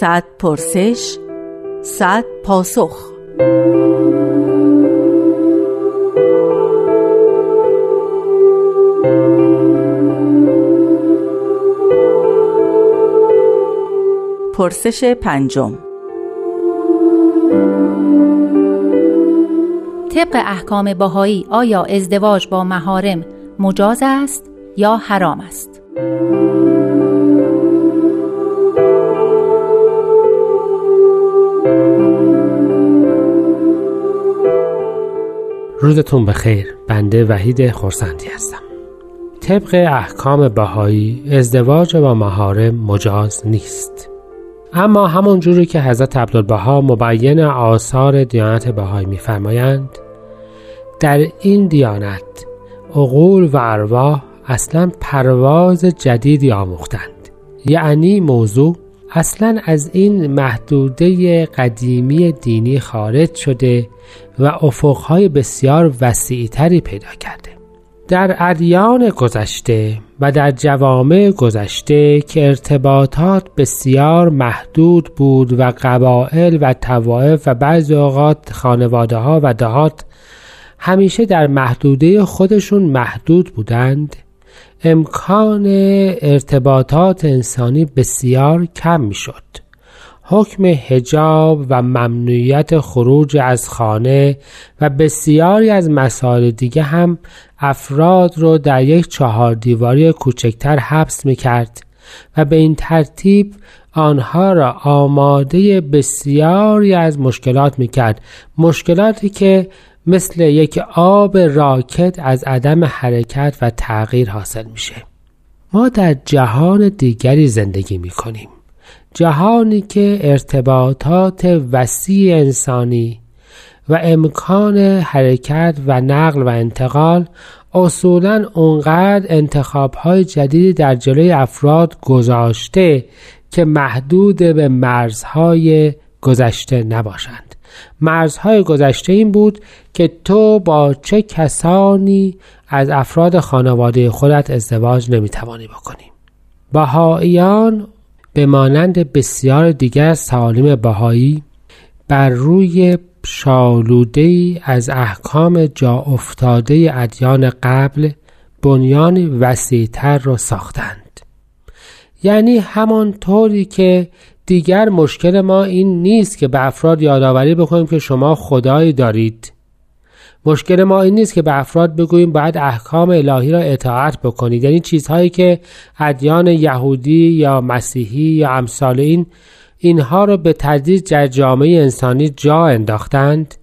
صد پرسش صد پاسخ پرسش پنجم طبق احکام باهایی آیا ازدواج با مهارم مجاز است یا حرام است؟ روزتون بخیر. بنده وحید خورسندی هستم. طبق احکام بهایی ازدواج با مهارم مجاز نیست. اما همون جوری که حضرت عبدالبها مبین آثار دیانت بهایی میفرمایند در این دیانت عقول و ارواح اصلا پرواز جدیدی آموختند. یعنی موضوع اصلا از این محدوده قدیمی دینی خارج شده و افقهای بسیار وسیعتری پیدا کرده. در ادیان گذشته و در جوامع گذشته که ارتباطات بسیار محدود بود و قبائل و توائف و بعضی اوقات خانواده ها و دهات همیشه در محدوده خودشون محدود بودند امکان ارتباطات انسانی بسیار کم می شد. حکم هجاب و ممنوعیت خروج از خانه و بسیاری از مسائل دیگه هم افراد رو در یک چهار دیواری کوچکتر حبس می کرد و به این ترتیب آنها را آماده بسیاری از مشکلات می کرد مشکلاتی که مثل یک آب راکت از عدم حرکت و تغییر حاصل میشه. ما در جهان دیگری زندگی می کنیم جهانی که ارتباطات وسیع انسانی و امکان حرکت و نقل و انتقال اصولا اونقدر انتخاب های جدیدی در جلوی افراد گذاشته که محدود به مرزهای گذشته نباشند. مرزهای گذشته این بود که تو با چه کسانی از افراد خانواده خودت ازدواج نمی‌توانی بکنی. بهاییان به مانند بسیار دیگر از تعالیم بهایی بر روی شالوده از احکام جا افتاده ادیان قبل بنیان وسیعتر را ساختند. یعنی همان طوری که دیگر مشکل ما این نیست که به افراد یادآوری بکنیم که شما خدایی دارید. مشکل ما این نیست که به افراد بگوییم باید احکام الهی را اطاعت بکنید. یعنی چیزهایی که ادیان یهودی یا مسیحی یا امثال این اینها را به تدریج در جامعه انسانی جا انداختند.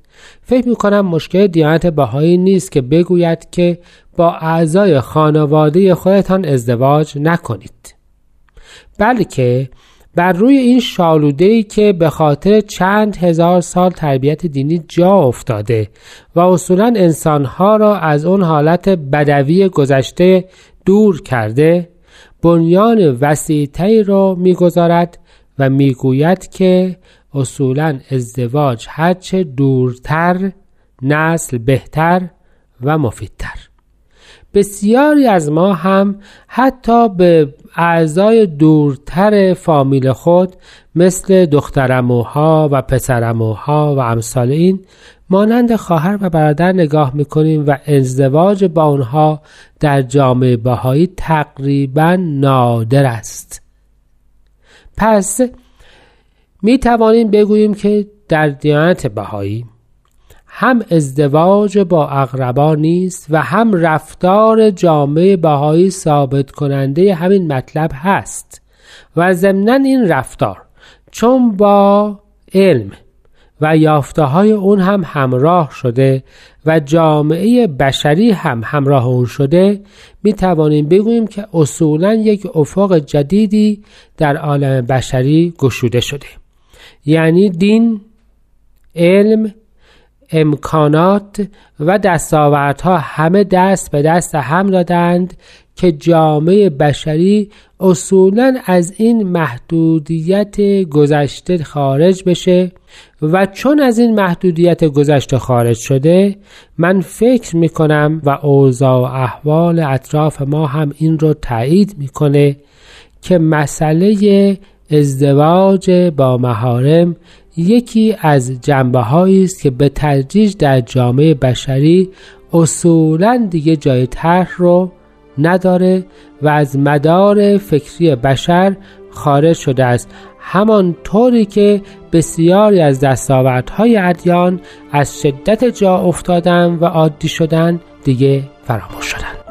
فکر می کنم مشکل دیانت بهایی نیست که بگوید که با اعضای خانواده خودتان ازدواج نکنید. بلکه بر روی این شالوده ای که به خاطر چند هزار سال تربیت دینی جا افتاده و اصولا انسانها را از اون حالت بدوی گذشته دور کرده بنیان وسیعتری را می‌گذارد و می‌گوید که اصولا ازدواج هرچه دورتر نسل بهتر و مفیدتر. بسیاری از ما هم حتی به اعضای دورتر فامیل خود مثل دخترموها و پسرموها و امثال این مانند خواهر و برادر نگاه می‌کنیم و ازدواج با آنها در جامعه بهایی تقریبا نادر است. پس می توانیم بگوییم که در دیانت بهایی هم ازدواج با اقربا نیست و هم رفتار جامعه بهایی ثابت کننده همین مطلب هست و ضمنا این رفتار چون با علم و یافته های اون هم همراه شده و جامعه بشری هم همراه اون شده می توانیم بگوییم که اصولا یک افق جدیدی در عالم بشری گشوده شده. یعنی دین علم امکانات و دستاوردها همه دست به دست هم دادند که جامعه بشری اصولا از این محدودیت گذشته خارج بشه و چون از این محدودیت گذشته خارج شده من فکر می‌کنم و اوضاع و احوال اطراف ما هم این رو تایید می‌کنه که مسئله ازدواج با مهارم یکی از جنبه است که به تدریج در جامعه بشری اصولا دیگه جای طرح رو نداره و از مدار فکری بشر خارج شده است. همان طوری که بسیاری از دستاوردهای ادیان از شدت جا افتادن و عادی شدن دیگه فراموش شدن.